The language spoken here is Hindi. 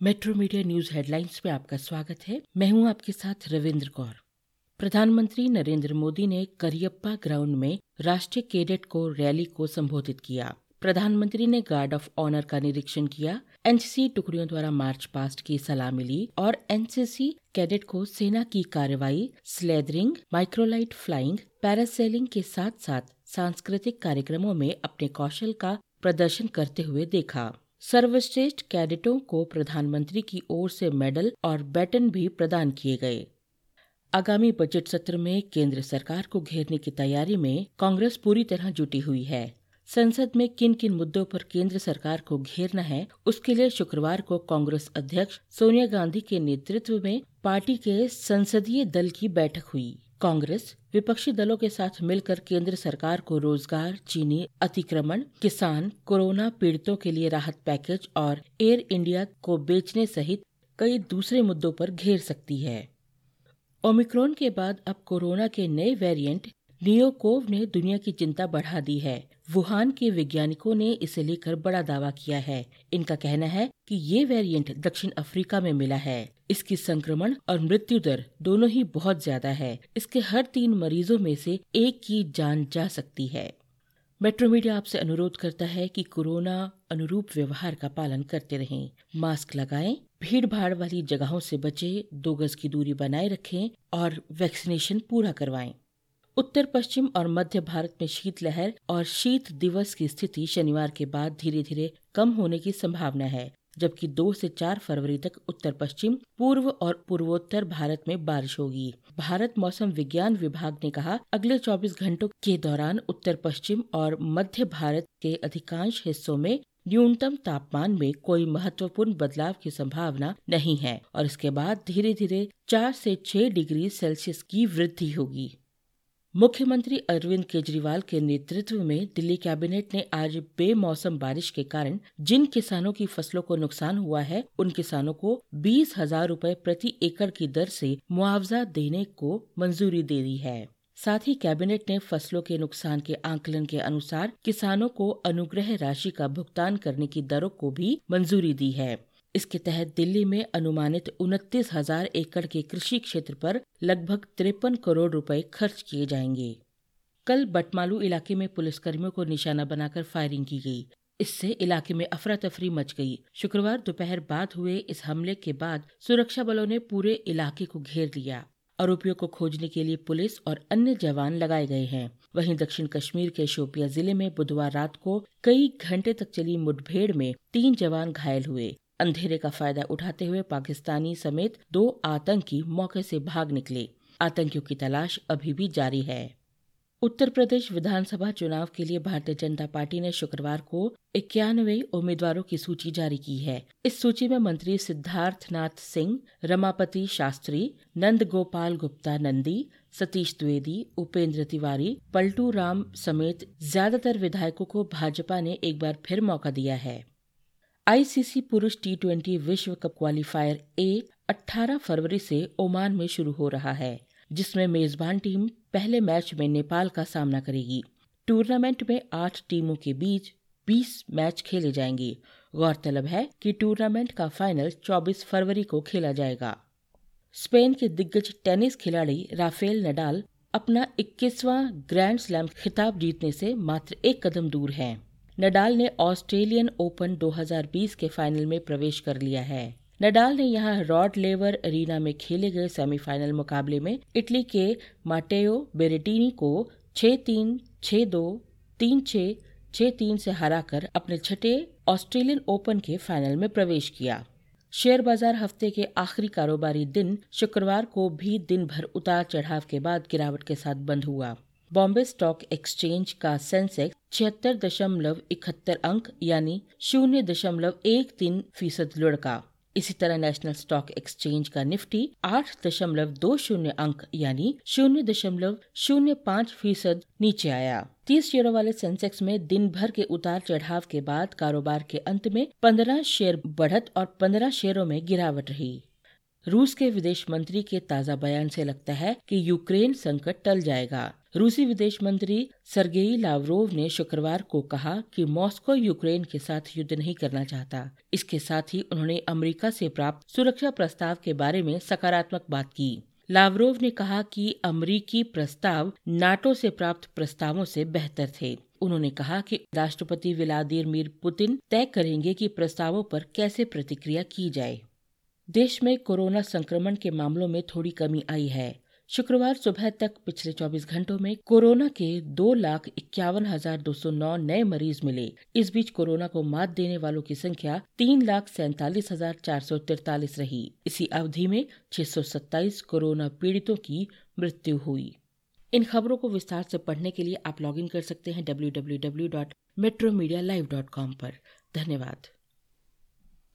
मेट्रो मीडिया न्यूज़ हेडलाइंस में आपका स्वागत है। मैं हूँ आपके साथ रविंद्र कौर। प्रधानमंत्री नरेंद्र मोदी ने करियप्पा ग्राउंड में राष्ट्रीय कैडेट को रैली को संबोधित किया। प्रधानमंत्री ने गार्ड ऑफ़ ऑनर का निरीक्षण किया। एनसीसी टुकड़ियों द्वारा मार्च पास्ट की सलामी ली और एनसीसी कैडेट को सेना की कार्रवाई स्लेदरिंग, माइक्रोलाइट फ्लाइंग, पैरासेलिंग के साथ साथ सांस्कृतिक कार्यक्रमों में अपने कौशल का प्रदर्शन करते हुए देखा। सर्वश्रेष्ठ कैडेटों को प्रधानमंत्री की ओर से मेडल और बैटन भी प्रदान किए गए। आगामी बजट सत्र में केंद्र सरकार को घेरने की तैयारी में कांग्रेस पूरी तरह जुटी हुई है। संसद में किन किन मुद्दों पर केंद्र सरकार को घेरना है, उसके लिए शुक्रवार को कांग्रेस अध्यक्ष सोनिया गांधी के नेतृत्व में पार्टी के संसदीय दल की बैठक हुई। कांग्रेस विपक्षी दलों के साथ मिलकर केंद्र सरकार को रोज़गार, चीनी अतिक्रमण, किसान कोरोना पीड़ितों के लिए राहत पैकेज और एयर इंडिया को बेचने सहित कई दूसरे मुद्दों पर घेर सकती है। ओमिक्रॉन के बाद अब कोरोना के नए वेरिएंट नियोकोव ने दुनिया की चिंता बढ़ा दी है। वुहान के वैज्ञानिकों ने इसे लेकर बड़ा दावा किया है। इनका कहना है कि ये वेरिएंट दक्षिण अफ्रीका में मिला है। इसकी संक्रमण और मृत्यु दर दोनों ही बहुत ज़्यादा है। इसके हर तीन मरीजों में से एक की जान जा सकती है। मेट्रो मीडिया आपसे अनुरोध करता है कि कोरोना अनुरूप व्यवहार का पालन करते रहें। मास्क लगाएँ भीड़ भाड़ वाली जगहों से बचें, दो गज की दूरी बनाए रखें और वैक्सीनेशन पूरा करवाएँ। उत्तर पश्चिम और मध्य भारत में शीतलहर और शीत दिवस की स्थिति शनिवार के बाद धीरे धीरे कम होने की संभावना है, जबकि दो से चार फरवरी तक उत्तर पश्चिम, पूर्व और पूर्वोत्तर भारत में बारिश होगी। भारत मौसम विज्ञान विभाग ने कहा, अगले 24 घंटों के दौरान उत्तर पश्चिम और मध्य भारत के अधिकांश हिस्सों में न्यूनतम तापमान में कोई महत्वपूर्ण बदलाव की संभावना नहीं है और इसके बाद धीरे धीरे चार से छह डिग्री सेल्सियस की वृद्धि होगी। मुख्यमंत्री अरविंद केजरीवाल के नेतृत्व में दिल्ली कैबिनेट ने आज बेमौसम बारिश के कारण जिन किसानों की फ़सलों को नुकसान हुआ है, उन किसानों को बीस हज़ार रूपए प्रति एकड़ की दर से मुआवजा देने को मंजूरी दे दी है। साथ ही कैबिनेट ने फ़सलों के नुकसान के आंकलन के अनुसार किसानों को अनुग्रह राशि का भुगतान करने की दरों को भी मंजूरी दी है। इसके तहत दिल्ली में अनुमानित उनतीस हज़ार एकड़ के कृषि क्षेत्र पर लगभग तिरपन करोड़ रुपए खर्च किए जाएँगे। कल बटमालू इलाके में पुलिसकर्मियों को निशाना बनाकर फायरिंग की गई। इससे इलाके में अफरा तफरी मच गई। शुक्रवार दोपहर बाद हुए इस हमले के बाद सुरक्षा बलों ने पूरे इलाके को घेर लिया। आरोपियों को खोजने के लिए पुलिस और अन्य जवान लगाए गए हैं। वहीं दक्षिण कश्मीर के शोपिया ज़िले में बुधवार रात को कई घंटे तक चली मुठभेड़ में तीन जवान घायल हुए। अंधेरे का फ़ायदा उठाते हुए पाकिस्तानी समेत दो आतंकी मौके से भाग निकले। आतंकियों की तलाश अभी भी जारी है। उत्तर प्रदेश विधानसभा चुनाव के लिए भारतीय जनता पार्टी ने शुक्रवार को इक्यानवे उम्मीदवारों की सूची जारी की है। इस सूची में मंत्री सिद्धार्थ नाथ सिंह, रमापति शास्त्री नंद गोपाल गुप्ता नंदी, सतीश द्विवेदी, उपेंद्र तिवारी, पलटू राम समेत ज़्यादातर विधायकों को भाजपा ने एक बार फिर मौका दिया है। आईसीसी पुरुष टी ट्वेंटी विश्व कप क्वालिफायर ए 18 फरवरी से ओमान में शुरू हो रहा है, जिसमें मेजबान टीम पहले मैच में नेपाल का सामना करेगी। टूर्नामेंट में आठ टीमों के बीच 20 मैच खेले जाएँगे। गौरतलब है कि टूर्नामेंट का फाइनल 24 फरवरी को खेला जाएगा। स्पेन के दिग्गज टेनिस खिलाड़ी राफेल नडाल अपना 21वां ग्रैंड स्लैम खिताब जीतने से मात्र एक कदम दूर हैं। नडाल ने ऑस्ट्रेलियन ओपन 2020 के फाइनल में प्रवेश कर लिया है। नडाल ने यहाँ रॉड लेवर अरीना में खेले गए सेमीफाइनल मुकाबले में इटली के माटेओ बेरेटिनी को छह तीन, छह दो, तीन छह छह तीन से हराकर अपने छठे ऑस्ट्रेलियन ओपन के फाइनल में प्रवेश किया। शेयर बाज़ार हफ़्ते के आखिरी कारोबारी दिन शुक्रवार को भी दिन भर उतार चढ़ाव के बाद गिरावट के साथ बंद हुआ। बॉम्बे स्टॉक एक्सचेंज का सेंसेक्स छिहत्तर दशमलव इकहत्तर अंक, यानी शून्य दशमलव एक तीन फ़ीसद लुढ़का। इसी तरह नेशनल स्टॉक एक्सचेंज का निफ्टी आठ दशमलव दो शून्य अंक, यानी शून्य दशमलव शून्य पाँच फ़ीसद नीचे आया। तीस शेयरों वाले सेंसेक्स में दिन भर के उतार चढ़ाव के बाद कारोबार के अंत में पंद्रह शेयर बढ़त और पंद्रह शेयरों में गिरावट रही। रूस के विदेश मंत्री के ताज़ा बयान से लगता है कि यूक्रेन संकट टल जाएगा। रूसी विदेश मंत्री सरगेई लावरोव ने शुक्रवार को कहा कि मॉस्को यूक्रेन के साथ युद्ध नहीं करना चाहता। इसके साथ ही उन्होंने अमेरिका से प्राप्त सुरक्षा प्रस्ताव के बारे में सकारात्मक बात की। लावरोव ने कहा कि अमरीकी प्रस्ताव नाटो से प्राप्त प्रस्तावों से बेहतर थे। उन्होंने कहा कि राष्ट्रपति व्लादिमीर पुतिन तय करेंगे कि प्रस्तावों पर कैसे प्रतिक्रिया की जाए। देश में कोरोना संक्रमण के मामलों में थोड़ी कमी आई है। शुक्रवार सुबह तक पिछले 24 घंटों में कोरोना के दो लाख इक्यावन हज़ार दो सौ नौ नए मरीज़ मिले। इस बीच कोरोना को मात देने वालों की संख्या तीन लाख सैतालीस हज़ार चार सौ तिरतालीस रही। इसी अवधि में छह सौ सत्ताईस कोरोना पीड़ितों की मृत्यु हुई। इन खबरों को विस्तार से पढ़ने के लिए आप लॉगिन कर सकते हैं W W W dot metro media live dot com धन्यवाद।